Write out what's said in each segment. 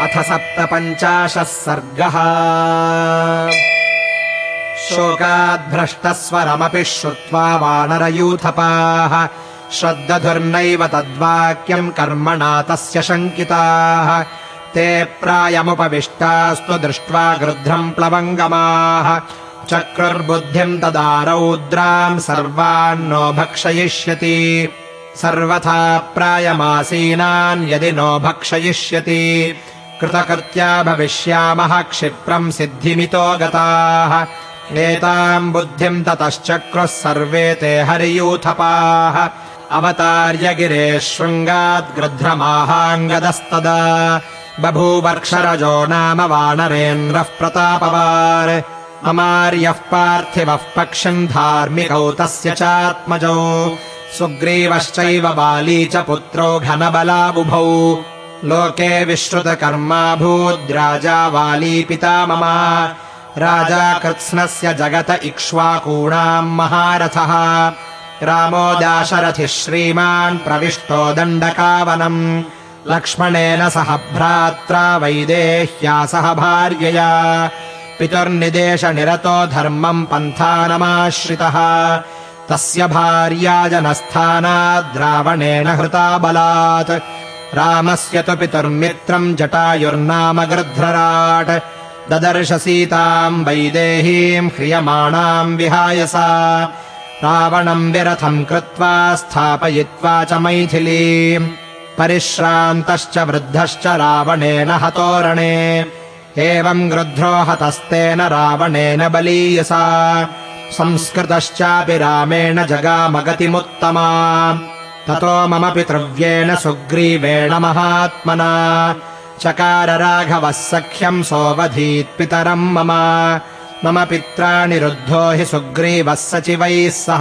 अथ सप्तपञ्चाशः सर्गः। शोकाद्भ्रष्टस्वरमपि श्रुत्वा वानरयूथपाः। श्रद्दधुर्नैव तद्वाक्यम् कर्मणा तस्य शङ्किताः। ते प्रायमुपविष्टास्तु दृष्ट्वा गृध्रम् प्लवङ्गमाः। चक्रुर्बुद्धिम् तदा रौद्राम् सर्वान्नो भक्षयिष्यति। सर्वथा प्रायमासीनान् यदि नो भक्षयिष्यति कृतकृत्या भविष्यामः क्षिप्रम् सिद्धिमितो गताः। एताम् बुद्धिम् ततश्चक्रुः सर्वे ते हरियूथपाः। अवतार्य गिरेः गृध्रमाहाङ्गदस्तदा। बभूवर्क्षरजो नाम वानरेन्द्रः प्रतापवान् अमार्यः पार्थिवः पक्षम् धार्मिकौ तस्य चात्मजौ। सुग्रीवश्चैव बाली च पुत्रौ घनबलाबुभौ लोके विश्रुतकर्माभूद्राजा वाली पिता मम। राजा कृत्स्नस्य जगत इक्ष्वाकूणाम् महारथः। रामो दाशरथिः श्रीमान् प्रविष्टो दण्डकावनम्। लक्ष्मणेन सह भ्रात्रा वैदेह्या सह भार्यया। पितुर्निदेशनिरतो धर्मम् पन्थानमाश्रितः। तस्य भार्या जनस्थानाद्रावणेन हृता बलात् रामस्य तु पितुर्मित्रम् जटायुर्नाम गृध्रराट् ददर्श सीताम् वैदेहीम् ह्रियमाणाम् विहाय सा। रावणम् विरथम् कृत्वा स्थापयित्वा च मैथिलीम् परिश्रान्तश्च वृद्धश्च रावणेन हतोरणे। एवम् गृध्रो हतस्तेन रावणेन बलीयसा संस्कृतश्चापि रामेण जगामगतिमुत्तमा ततो मम पितृव्येण सुग्रीवेण महात्मना। चकार राघवः सख्यम् सोऽवधीत्पितरम् मम। मम पित्रा निरुद्धो हि सुग्रीवः सचिवैः सह।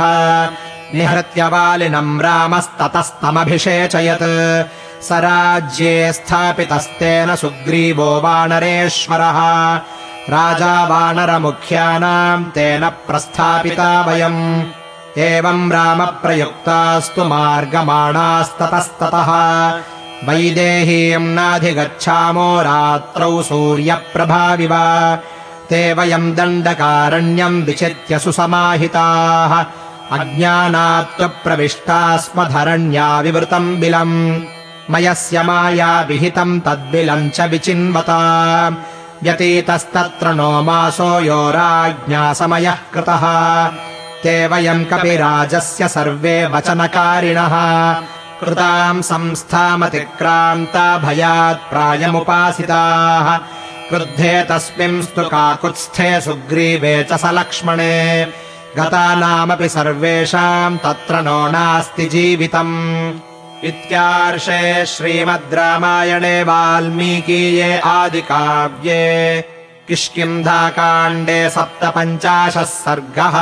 निहृत्य वालिनम् रामस्ततस्तमभिषेचयत्। स राज्ये स्थापितस्तेन सुग्रीवो वानरेश्वरः। राजा वानरमुख्यानाम् तेन प्रस्थापिता वयम् एवम् रामप्रयुक्तास्तु मार्गमाणास्ततस्ततः। वैदेहीम् नाधिगच्छामो रात्रौ सूर्यप्रभाविव। ते वयम् दण्डकारण्यम् विचित्य सुसमाहिताः। अज्ञानात्तु प्रविष्टा स्म धरण्या विवृतम् बिलम्। मयस्य माया विहितम् तद्बिलम् च विचिन्वता। व्यतीतस्तत्र नो मासो यो राज्ञा समयः कृतः ते वयम् कपिराजस्य सर्वे वचनकारिणः। कृताम् संस्थामतिक्रान्ता भयात् प्रायमुपासिताः। क्रुद्धे तस्मिंस्तु काकुत्स्थे सुग्रीवे च स लक्ष्मणे। गतानामपि सर्वेषाम् तत्र नो नास्ति जीवितम्। इत्यार्षे श्रीमद् रामायणे वाल्मीकीये आदिकाव्ये किष्किन्धाकाण्डे सप्तपञ्चाशः सर्गः